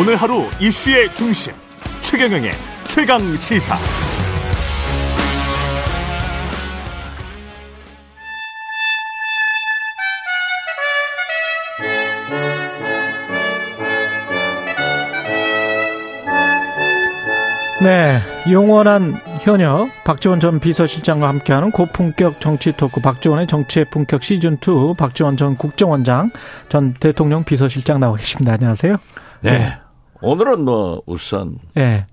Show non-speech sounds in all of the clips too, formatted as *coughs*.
오늘 하루 이슈의 중심 최경영의 최강 시사. 네, 영원한 현역 박지원 전 비서실장과 함께하는 고품격 정치 토크 박지원의 정치의 품격 시즌 2 박지원 전 국정원장 전 대통령 비서실장 나와 계십니다. 안녕하세요. 네. 네. 오늘은 뭐 우선 네.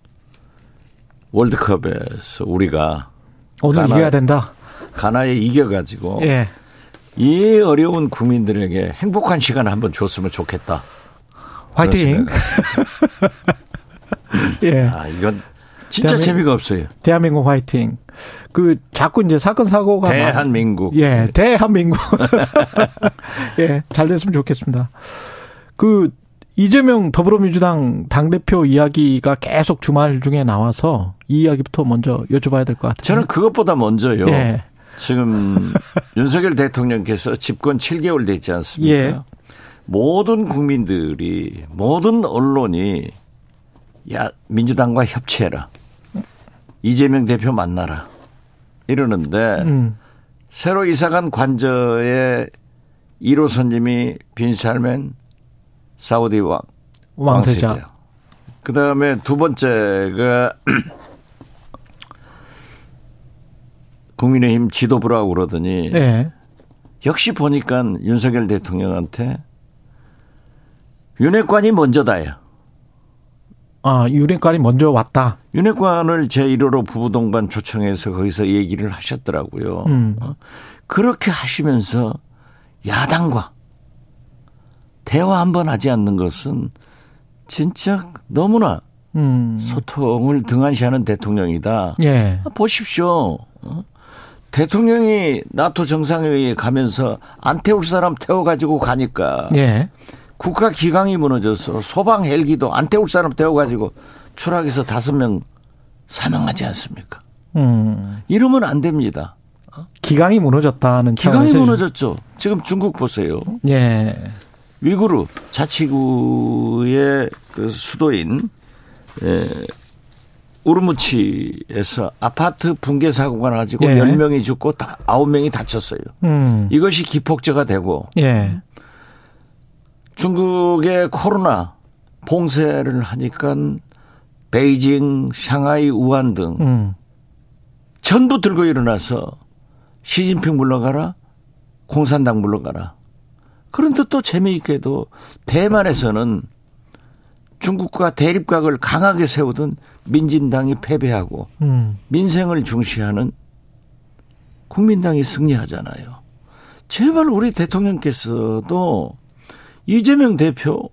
월드컵에서 우리가 오늘 가나, 이겨야 된다. 가나에 이겨가지고 네. 이 어려운 국민들에게 행복한 시간을 한번 줬으면 좋겠다. 화이팅. *laughs* 예. 아, 이건 진짜 대한민국, 재미가 없어요. 대한민국 화이팅. 그 자꾸 이제 사건 사고가 대한민국. 막, 예, 대한민국. *laughs* 예, 잘 됐으면 좋겠습니다. 그 이재명 더불어민주당 당대표 이야기가 계속 주말 중에 나와서 이 이야기부터 먼저 여쭤봐야 될 것 같아요. 저는 그것보다 먼저요. 예. 지금 *laughs* 윤석열 대통령께서 집권 7개월 됐지 않습니까? 예. 모든 국민들이 모든 언론이 야 민주당과 협치해라. 이재명 대표 만나라. 이러는데 음. 새로 이사간 관저의 1호 선님이 빈살맨 사우디 왕 왕세자. 그 다음에 두 번째가 *clears throat* 국민의힘 지도부라고 그러더니 네. 역시 보니까 윤석열 대통령한테 윤핵관이 먼저다요. 아, 윤핵관이 먼저 왔다. 윤핵관을 제1호로 부부동반 초청해서 거기서 얘기를 하셨더라고요. 음. 어? 그렇게 하시면서 야당과 대화 한 번 하지 않는 것은 진짜 너무나 음. 소통을 등한시하는 대통령이다. 예. 아, 보십시오. 어? 대통령이 나토 정상회의에 가면서 안 태울 사람 태워가지고 가니까 예. 국가 기강이 무너져서 소방 헬기도 안 태울 사람 태워가지고 추락해서 다섯 명 사망하지 않습니까? 음. 이러면 안 됩니다. 기강이 무너졌다는 기강이 무너졌죠. 지금 중국 보세요. 예. 위구르 자치구의 그 수도인 에, 우르무치에서 아파트 붕괴 사고가 나가지고 예. 10명이 죽고 다 9명이 다쳤어요. 음. 이것이 기폭제가 되고 예. 중국의 코로나 봉쇄를 하니까 베이징, 샹하이, 우한 등 음. 전부 들고 일어나서 시진핑 물러가라, 공산당 물러가라. 그런데 또 재미있게도 대만에서는 중국과 대립각을 강하게 세우던 민진당이 패배하고 음. 민생을 중시하는 국민당이 승리하잖아요. 제발 우리 대통령께서도 이재명 대표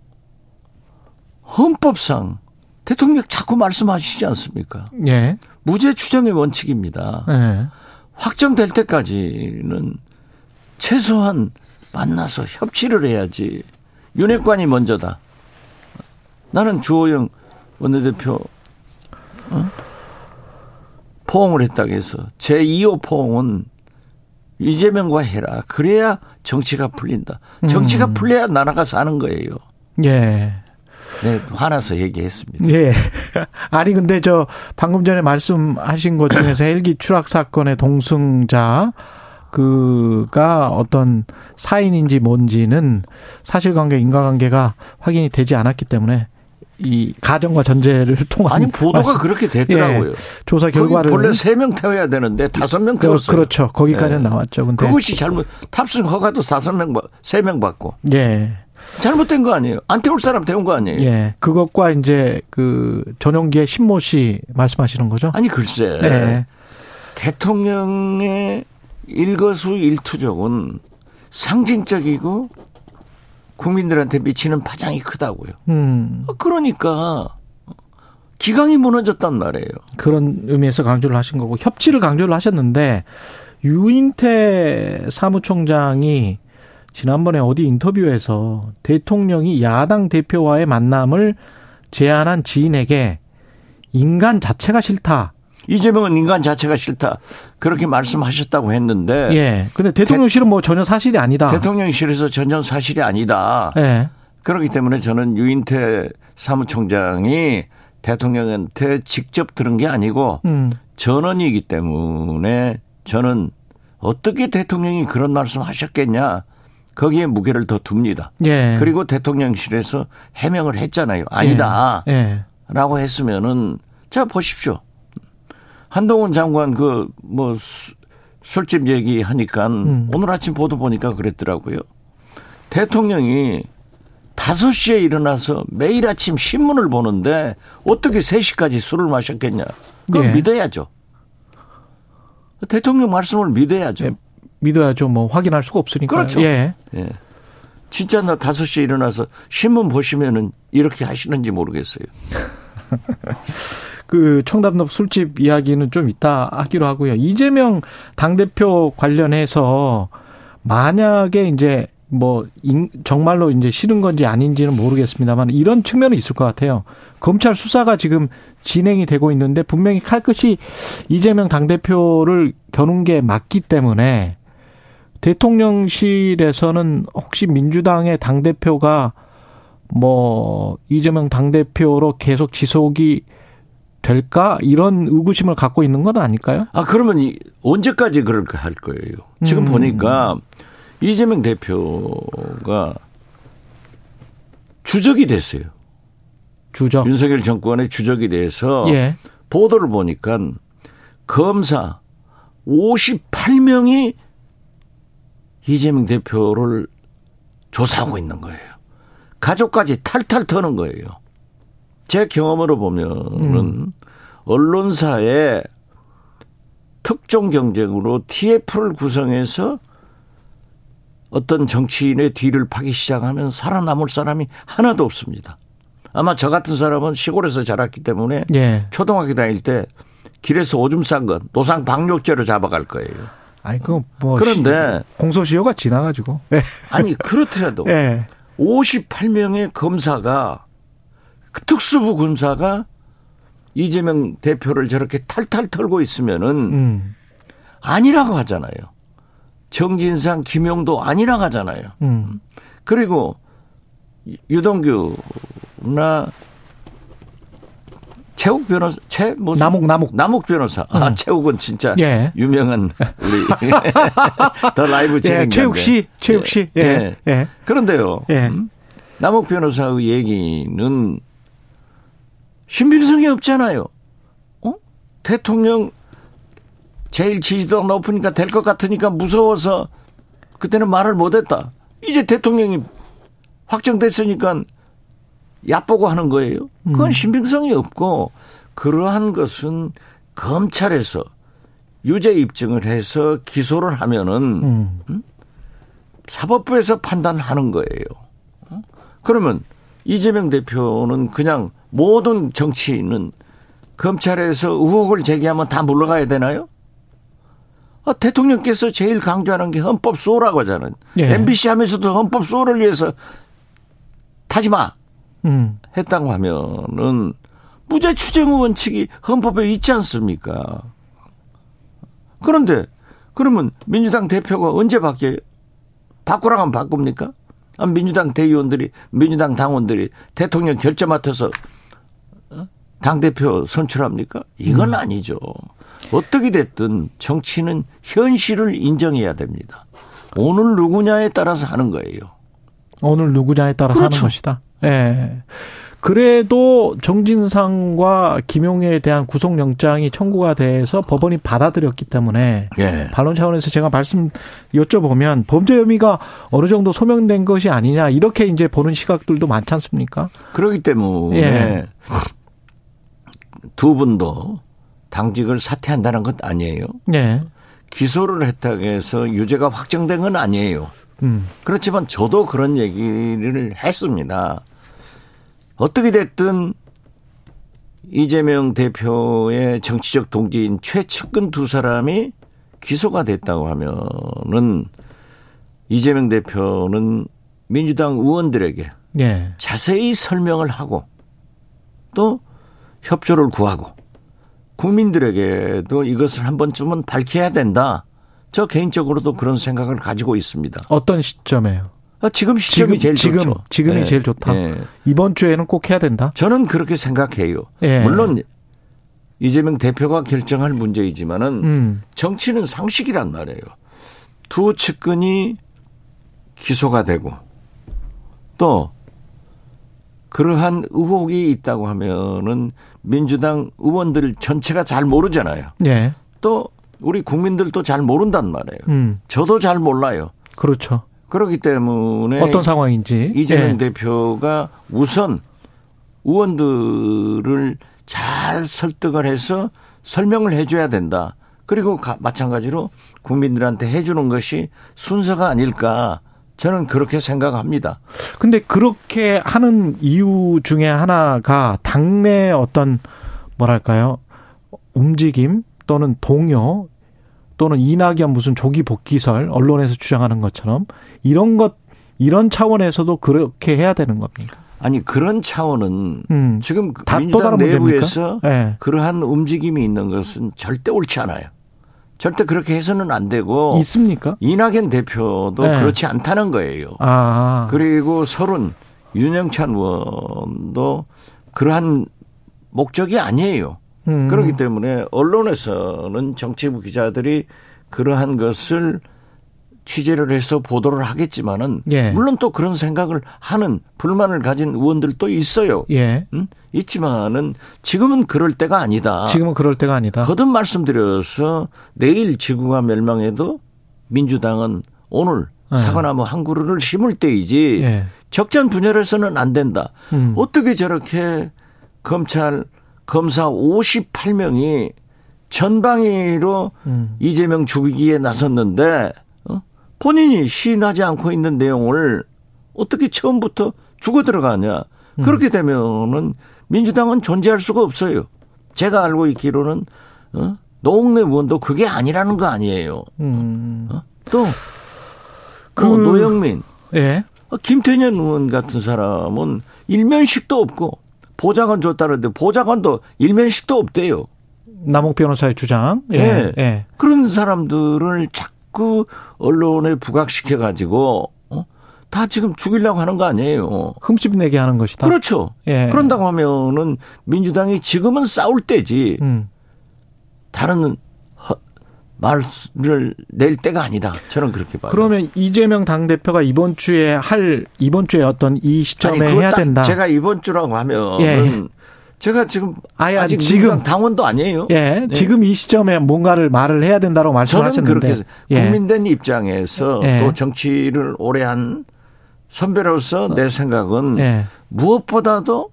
헌법상 대통령 자꾸 말씀하시지 않습니까? 예. 무죄 추정의 원칙입니다. 예. 확정될 때까지는 최소한 만나서 협치를 해야지. 윤핵관이 먼저다. 나는 주호영 원내대표 어? 포옹을 했다고 해서 제2호 포옹은 이재명과 해라. 그래야 정치가 풀린다. 정치가 음. 풀려야 나라가 사는 거예요. 예. 네, 화나서 얘기했습니다. 예. *laughs* 아니, 근데 저 방금 전에 말씀하신 것 중에서 *coughs* 헬기 추락 사건의 동승자, 그가 어떤 사인인지 뭔지는 사실관계, 인과관계가 확인이 되지 않았기 때문에 이 가정과 전제를 *laughs* 통한 아니 보도가 말씀. 그렇게 됐더라고요. 예, 조사 결과를 원래 세 명 태워야 되는데 다섯 명 태웠어요. 그렇죠. 거기까지는 예. 나왔죠. 근데 그것이 잘못 탑승 허가도 다섯 명, 세명 받고. 예. 잘못된 거 아니에요. 안 태울 사람 태운 거 아니에요. 예. 그것과 이제 그 전용기의 신모 씨 말씀하시는 거죠? 아니 글쎄. 예. 대통령의 일거수일투족은 상징적이고 국민들한테 미치는 파장이 크다고요. 음. 그러니까 기강이 무너졌단 말이에요. 그런 의미에서 강조를 하신 거고 협치를 강조를 하셨는데 유인태 사무총장이 지난번에 어디 인터뷰에서 대통령이 야당 대표와의 만남을 제안한 지인에게 인간 자체가 싫다. 이재명은 인간 자체가 싫다. 그렇게 말씀하셨다고 했는데. 예. 근데 대통령실은 뭐 전혀 사실이 아니다. 대통령실에서 전혀 사실이 아니다. 예. 그렇기 때문에 저는 유인태 사무총장이 대통령한테 직접 들은 게 아니고 음. 전원이기 때문에 저는 어떻게 대통령이 그런 말씀 하셨겠냐. 거기에 무게를 더 둡니다. 예. 그리고 대통령실에서 해명을 했잖아요. 아니다. 예. 예. 라고 했으면은 자 보십시오. 한동훈 장관 그 뭐 술집 얘기 하니까 음. 오늘 아침 보도 보니까 그랬더라고요. 대통령이 5시에 일어나서 매일 아침 신문을 보는데 어떻게 3시까지 술을 마셨겠냐. 그걸 예. 믿어야죠. 대통령 말씀을 믿어야죠. 예. 믿어야죠. 뭐 확인할 수가 없으니까. 그렇죠. 예. 예. 진짜 나 5시에 일어나서 신문 보시면은 이렇게 하시는지 모르겠어요. *laughs* 그 청담동 술집 이야기는 좀 이따 하기로 하고요. 이재명 당대표 관련해서 만약에 이제 뭐 정말로 이제 싫은 건지 아닌지는 모르겠습니다만 이런 측면은 있을 것 같아요. 검찰 수사가 지금 진행이 되고 있는데 분명히 칼끝이 이재명 당대표를 겨눈 게 맞기 때문에 대통령실에서는 혹시 민주당의 당대표가 뭐 이재명 당대표로 계속 지속이 될까 이런 의구심을 갖고 있는 건 아닐까요? 아 그러면 이, 언제까지 그럴까 할 거예요. 지금 음. 보니까 이재명 대표가 주적이 됐어요. 주적. 윤석열 정권의 주적이 돼서 예. 보도를 보니까 검사 58명이 이재명 대표를 조사하고 있는 거예요. 가족까지 탈탈 터는 거예요. 제 경험으로 보면은 음. 언론사의 특종 경쟁으로 TF를 구성해서 어떤 정치인의 뒤를 파기 시작하면 살아남을 사람이 하나도 없습니다. 아마 저 같은 사람은 시골에서 자랐기 때문에 예. 초등학교 다닐 때 길에서 오줌 싼 건 노상 방역죄로 잡아갈 거예요. 아니 그뭐 그런데 공소시효가 지나가지고 예. 아니 그렇더라도 예. 58명의 검사가 그 특수부 검사가 이재명 대표를 저렇게 탈탈 털고 있으면은 음. 아니라고 하잖아요. 정진상, 김용도 아니라고 하잖아요. 음. 그리고 유동규나 최욱 변호사, 최, 뭐 남욱, 남욱. 남욱 변호사. 아, 음. 최욱은 진짜 예. 유명한 우리 *laughs* 더 라이브 진행자. 예, 최욱 씨, 최욱 씨. 예. 예. 예. 그런데요. 예. 음? 남욱 변호사의 얘기는 신빙성이 없잖아요. 어? 대통령 제일 지지도가 높으니까 될 것 같으니까 무서워서 그때는 말을 못했다. 이제 대통령이 확정됐으니까 얕보고 하는 거예요. 그건 음. 신빙성이 없고 그러한 것은 검찰에서 유죄 입증을 해서 기소를 하면은 음. 음? 사법부에서 판단하는 거예요. 어? 그러면 이재명 대표는 그냥 모든 정치인은 검찰에서 의혹을 제기하면 다 물러가야 되나요? 아, 대통령께서 제일 강조하는 게 헌법 수호라고 하잖아요. 예. MBC 하면서도 헌법 수호를 위해서 타지 마. 음. 했다고 하면은 무죄 추정 원칙이 헌법에 있지 않습니까? 그런데 그러면 민주당 대표가 언제 바뀌어요? 바꾸라고 하면 바꿉니까? 아, 민주당 대의원들이 민주당 당원들이 대통령 결정 맡아서 어? 당 대표 선출합니까? 이건 음. 아니죠. 어떻게 됐든 정치는 현실을 인정해야 됩니다. 오늘 누구냐에 따라서 하는 거예요. 오늘 누구냐에 따라서 그렇죠. 하는 것이다. 예. 네. 그래도 정진상과 김용애에 대한 구속영장이 청구가 돼서 법원이 받아들였기 때문에 예. 반론 차원에서 제가 말씀 여쭤보면 범죄 혐의가 어느 정도 소명된 것이 아니냐 이렇게 이제 보는 시각들도 많지 않습니까? 그렇기 때문에 예. 두 분도 당직을 사퇴한다는 것 아니에요. 예. 기소를 했다고 해서 유죄가 확정된 건 아니에요. 음. 그렇지만 저도 그런 얘기를 했습니다. 어떻게 됐든 이재명 대표의 정치적 동지인 최측근 두 사람이 기소가 됐다고 하면은 이재명 대표는 민주당 의원들에게 예. 자세히 설명을 하고 또 협조를 구하고 국민들에게도 이것을 한 번쯤은 밝혀야 된다. 저 개인적으로도 그런 생각을 가지고 있습니다. 어떤 시점에요? 아, 지금 시점이 지금, 제일 지금, 좋죠. 지금이 예. 제일 좋다. 예. 이번 주에는 꼭 해야 된다. 저는 그렇게 생각해요. 예. 물론 이재명 대표가 결정할 문제이지만은 음. 정치는 상식이란 말이에요. 두 측근이 기소가 되고 또 그러한 의혹이 있다고 하면은 민주당 의원들 전체가 잘 모르잖아요. 예. 또 우리 국민들도 잘 모른단 말이에요. 음. 저도 잘 몰라요. 그렇죠. 그렇기 때문에 어떤 상황인지. 이재명 예. 대표가 우선 의원들을 잘 설득을 해서 설명을 해줘야 된다. 그리고 가- 마찬가지로 국민들한테 해주는 것이 순서가 아닐까 저는 그렇게 생각합니다. 근데 그렇게 하는 이유 중에 하나가 당내 어떤 뭐랄까요 움직임 또는 동요 또는 이낙연 무슨 조기 복귀설 언론에서 주장하는 것처럼 이런 것 이런 차원에서도 그렇게 해야 되는 겁니까? 아니 그런 차원은 음. 지금 다또 민주당 다른? 내부에서 예. 그러한 움직임이 있는 것은 절대 옳지 않아요. 절대 그렇게 해서는 안 되고 있습니까? 이낙연 대표도 네. 그렇지 않다는 거예요. 아. 그리고 서른 윤영찬 의원도 그러한 목적이 아니에요. 음. 그렇기 때문에 언론에서는 정치부 기자들이 그러한 것을 취재를 해서 보도를 하겠지만은 예. 물론 또 그런 생각을 하는 불만을 가진 의원들도 있어요. 예. 음? 있지만은 지금은 그럴 때가 아니다. 지금은 그럴 때가 아니다. 거듭 말씀드려서 내일 지구가 멸망해도 민주당은 오늘 네. 사과나무 한 그루를 심을 때이지 예. 적전 분열해서는 안 된다. 음. 어떻게 저렇게 검찰 검사 58명이 전방위로 음. 이재명 죽이기에 나섰는데 어? 본인이 시인하지 않고 있는 내용을 어떻게 처음부터 죽어 들어가냐. 음. 그렇게 되면은 민주당은 존재할 수가 없어요. 제가 알고 있기로는 어? 노웅래 의원도 그게 아니라는 거 아니에요. 음. 어? 또 그- 그 노영민, 예. 어, 김태년 의원 같은 사람은 일면식도 없고 보좌관 줬다는데 보좌관도 일면식도 없대요. 남욱 변호사의 주장. 예. 예. 예. 그런 사람들을 자꾸 언론에 부각시켜 가지고 어? 다 지금 죽이려고 하는 거 아니에요. 흠집 내게 하는 것이다. 그렇죠. 예. 그런다고 하면은 민주당이 지금은 싸울 때지 음. 다른 허- 말을 낼 때가 아니다. 저는 그렇게 봐요. 그러면 이재명 당 대표가 이번 주에 할 이번 주에 어떤 이 시점에 아니, 해야 딱 된다. 제가 이번 주라고 하면 예. 제가 지금 아예 아직 지금- 당원도 아니에요. 예. 지금 이 시점에 뭔가를 말을 해야 된다고 말씀하셨는데. 그렇게 예. 국민된 입장에서 예. 또 정치를 오래 한 선배로서 내 생각은 예. 무엇보다도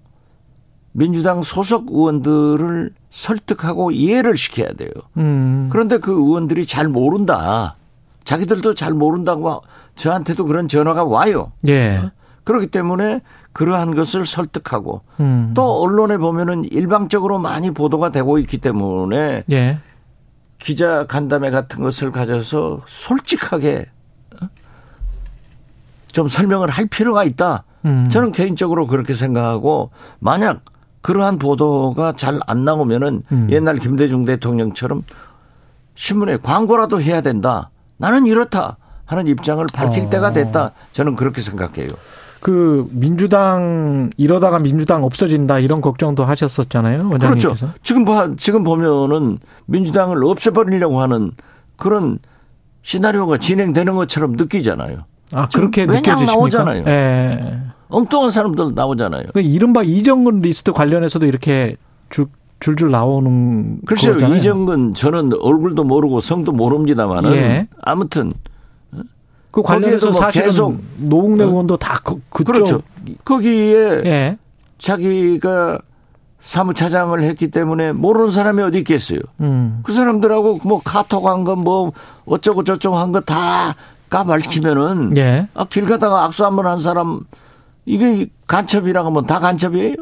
민주당 소속 의원들을 설득하고 이해를 시켜야 돼요. 음. 그런데 그 의원들이 잘 모른다. 자기들도 잘 모른다고 저한테도 그런 전화가 와요. 예. 그렇기 때문에 그러한 것을 설득하고 음. 또 언론에 보면은 일방적으로 많이 보도가 되고 있기 때문에 예. 기자 간담회 같은 것을 가져서 솔직하게 어? 좀 설명을 할 필요가 있다. 음. 저는 개인적으로 그렇게 생각하고 만약 그러한 보도가 잘 안 나오면은 음. 옛날 김대중 대통령처럼 신문에 광고라도 해야 된다. 나는 이렇다 하는 입장을 밝힐 어. 때가 됐다. 저는 그렇게 생각해요. 그 민주당 이러다가 민주당 없어진다 이런 걱정도 하셨었잖아요. 원장님께서. 그렇죠. 지금 봐, 지금 보면은 민주당을 없애버리려고 하는 그런 시나리오가 진행되는 것처럼 느끼잖아요. 아 그렇게 느껴지십니까? 나오잖아요. 예. 엉뚱한 사람들 나오잖아요. 그 이른바 이정근 리스트 관련해서도 이렇게 줄, 줄줄 나오는 글쎄요, 거잖아요. 이정근 저는 얼굴도 모르고 성도 모릅니다만은 예. 아무튼 그 관련해서 뭐 사실은 계속- 노웅래 어? 의원도 다 그, 그쪽 그렇죠. 거기에 예. 자기가 사무차장을 했기 때문에 모르는 사람이 어디 있겠어요. 음. 그 사람들하고 뭐 카톡 한거뭐 어쩌고 저쩌고 한 거 다 까발키면은 예. 아, 길 가다가 악수 한 번 한 사람 이게 간첩이라고 하면 다 간첩이에요?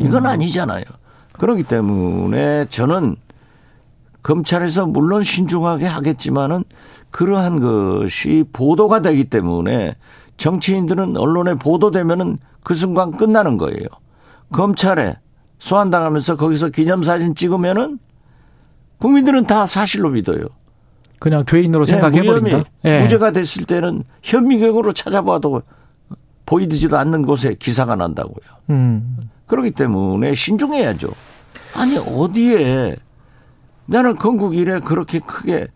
이건 음. 아니잖아요. 그렇기 때문에 저는 검찰에서 물론 신중하게 하겠지만은 그러한 것이 보도가 되기 때문에 정치인들은 언론에 보도되면은 그 순간 끝나는 거예요. 검찰에 소환당하면서 거기서 기념사진 찍으면은 국민들은 다 사실로 믿어요. 그냥 죄인으로 예, 생각해 버린다. 무혐의, 무죄가 됐을 때는 현미경으로 찾아봐도 보이지도 않는 곳에 기사가 난다고요. 음. 그렇기 때문에 신중해야죠. 아니 어디에 나는 건국 이래 그렇게 크게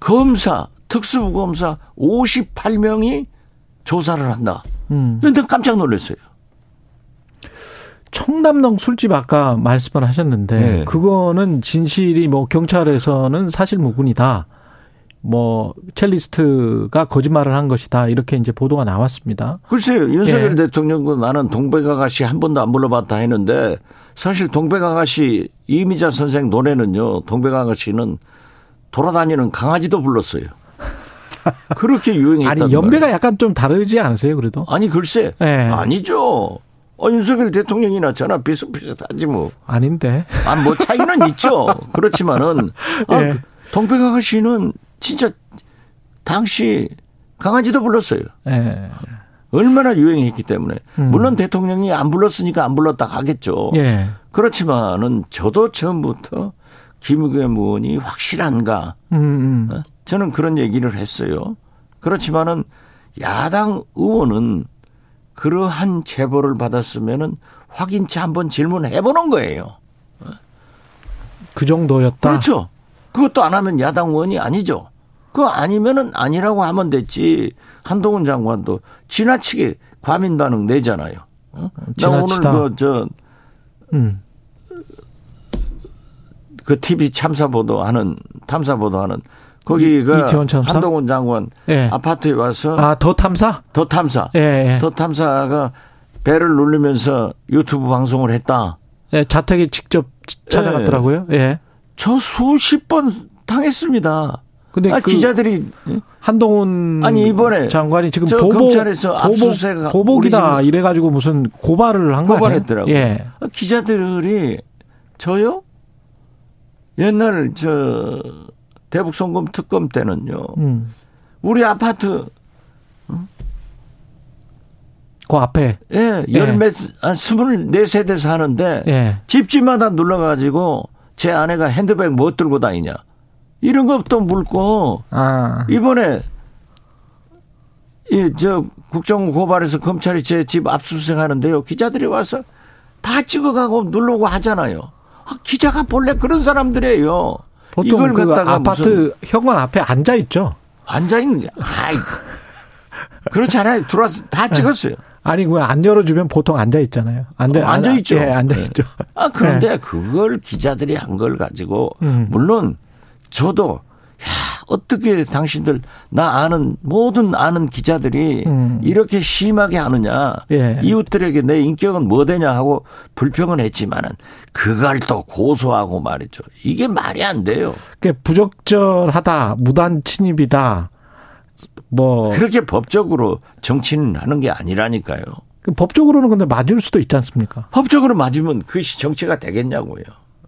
검사 특수부 검사 58명이 조사를 한다. 음. 근데 깜짝 놀랐어요. 청담동 술집 아까 말씀을 하셨는데 네. 그거는 진실이 뭐 경찰에서는 사실 무근이다. 뭐 첼리스트가 거짓말을 한 것이다 이렇게 이제 보도가 나왔습니다. 글쎄요 윤석열 예. 대통령도 나는 동백아가씨 한 번도 안 불러봤다 했는데 사실 동백아가씨 이미자 선생 노래는요 동백아가씨는 돌아다니는 강아지도 불렀어요. *laughs* 그렇게 유행했다. 아니 연배가 말이에요. 약간 좀 다르지 않으세요 그래도? 아니 글쎄 예. 아니죠. 어, 윤석열 대통령이나 저나 비슷비슷하지 뭐. 아닌데. 아, 뭐 차이는 *laughs* 있죠. 그렇지만은 아, 예. 동백아가 씨는 진짜 당시 강아지도 불렀어요. 예. 얼마나 유행했기 때문에 음. 물론 대통령이 안 불렀으니까 안 불렀다 하겠죠. 예. 그렇지만은 저도 처음부터 김의겸 의원이 확실한가? 음, 음. 어? 저는 그런 얘기를 했어요. 그렇지만은 야당 의원은 그러한 제보를 받았으면은 확인치 한번 질문해 보는 거예요. 어? 그 정도였다. 그렇죠. 그것도 안 하면 야당 의원이 아니죠. 그거 아니면은 아니라고 하면 됐지. 한동훈 장관도 지나치게 과민 반응 내잖아요. 어? 나 오늘 그, 저, 음. 그 TV 참사 보도하는, 탐사 보도하는 거기가 한동훈 장관 예. 아파트에 와서 아더 탐사? 더 탐사. 예, 예. 더 탐사가 배를 누르면서 유튜브 방송을 했다. 예, 자택에 직접 찾아갔더라고요. 예. 예. 저 수십 번 당했습니다. 근데 아, 그 기자들이 한동훈 아니 이번에 장관이 지금 보복, 검찰에서 압수수색 보복, 이다 이래 가지고 무슨 고발을 한 거예요. 고발했더라고요. 예. 아, 기자들이 저요? 옛날 저 대북 송금 특검 때는요. 음. 우리 아파트 어? 그 앞에 예, 열몇 예. 스물네 세대 사는데 예. 집집마다 눌러 가지고 제 아내가 핸드백 뭐 들고 다니냐. 이런 것도 물고 아. 이번에 이 저 국정 고발해서 검찰이 제 집 압수수색 하는데요. 기자들이 와서 다 찍어가고 누르고 하잖아요. 아, 기자가 본래 그런 사람들이에요. 보통 이걸 그 아파트 현관 앞에 앉아 있죠. 앉아 있는 게 아이 그렇지 않아요. 들어와서 다 네. 찍었어요. 아니 그안 열어주면 보통 앉아 있잖아요. 앉아 어, 앉아 있죠. 예, 앉아 있죠. 아 그런데 네. 그걸 기자들이 한 걸 가지고 음. 물론 저도 야, 어떻게 당신들 나 아는 모든 아는 기자들이 음. 이렇게 심하게 하느냐 예. 이웃들에게 내 인격은 뭐 되냐 하고 불평은 했지만은 그걸 또 고소하고 말이죠 이게 말이 안 돼요. 그 부적절하다 무단 침입이다 뭐 그렇게 법적으로 정치는 하는 게 아니라니까요. 그 법적으로는 근데 맞을 수도 있지 않습니까? 법적으로 맞으면 그것이 정치가 되겠냐고요.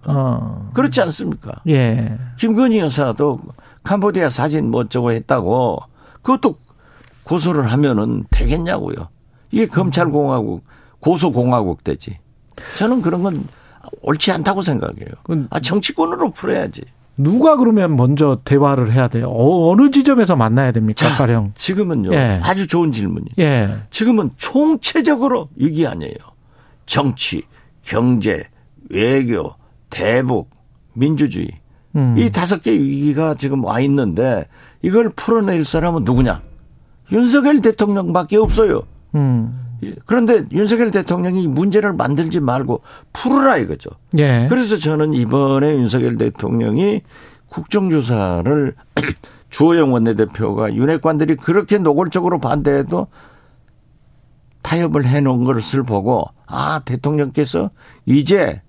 어. 그렇지 않습니까? 예. 김건희 여사도 캄보디아 사진 뭐 어쩌고 했다고 그것도 고소를 하면은 되겠냐고요. 이게 검찰공화국, 고소공화국 되지. 저는 그런 건 옳지 않다고 생각해요. 아, 정치권으로 풀어야지. 누가 그러면 먼저 대화를 해야 돼요? 어, 느 지점에서 만나야 됩니까, 자, 가령? 지금은요. 예. 아주 좋은 질문이. 예. 지금은 총체적으로 위기 아니에요. 정치, 경제, 외교, 대북, 민주주의. 음. 이 다섯 개 위기가 지금 와 있는데 이걸 풀어낼 사람은 누구냐? 윤석열 대통령밖에 없어요. 음. 그런데 윤석열 대통령이 문제를 만들지 말고 풀어라 이거죠. 예. 그래서 저는 이번에 윤석열 대통령이 국정조사를 *clears throat* 주호영 원내대표가 윤핵관들이 그렇게 노골적으로 반대해도 타협을 해놓은 것을 보고 아 대통령께서 이제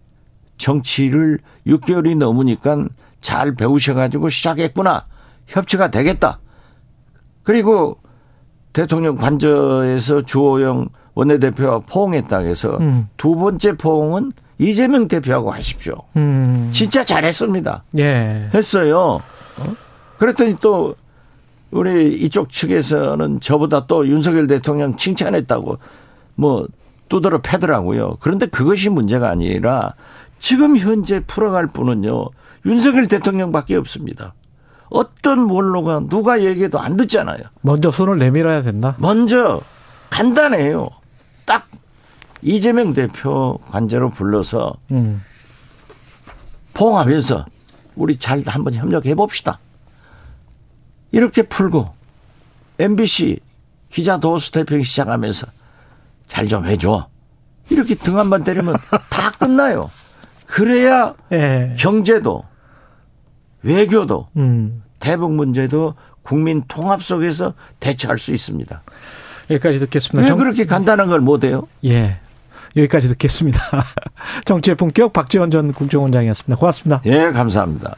정치를 6개월이 넘으니까 잘 배우셔가지고 시작했구나. 협치가 되겠다. 그리고 대통령 관저에서 주호영 원내대표와 포옹했다 해서 음. 두 번째 포옹은 이재명 대표하고 하십시오. 음. 진짜 잘했습니다. 예. 했어요. 어? 그랬더니 또 우리 이쪽 측에서는 저보다 또 윤석열 대통령 칭찬했다고 뭐 두드러 패더라고요. 그런데 그것이 문제가 아니라 지금 현재 풀어갈 분은요. 윤석열 대통령밖에 없습니다. 어떤 원로가 누가 얘기해도 안 듣잖아요. 먼저 손을 내밀어야 된다. 먼저 간단해요. 딱 이재명 대표 관제로 불러서 음. 포함해서 우리 잘 한번 협력해 봅시다. 이렇게 풀고 MBC 기자 도수 대표 시작하면서 잘 좀 해줘. 이렇게 등 한 번 때리면 다 끝나요. 그래야 예. 경제도 외교도 음. 대북 문제도 국민 통합 속에서 대처할 수 있습니다. 여기까지 듣겠습니다. 왜 정... 그렇게 간단한 걸 못해요? 예. 여기까지 듣겠습니다. *laughs* 정치의 본격 박지원 전 국정원장이었습니다. 고맙습니다. 예, 감사합니다.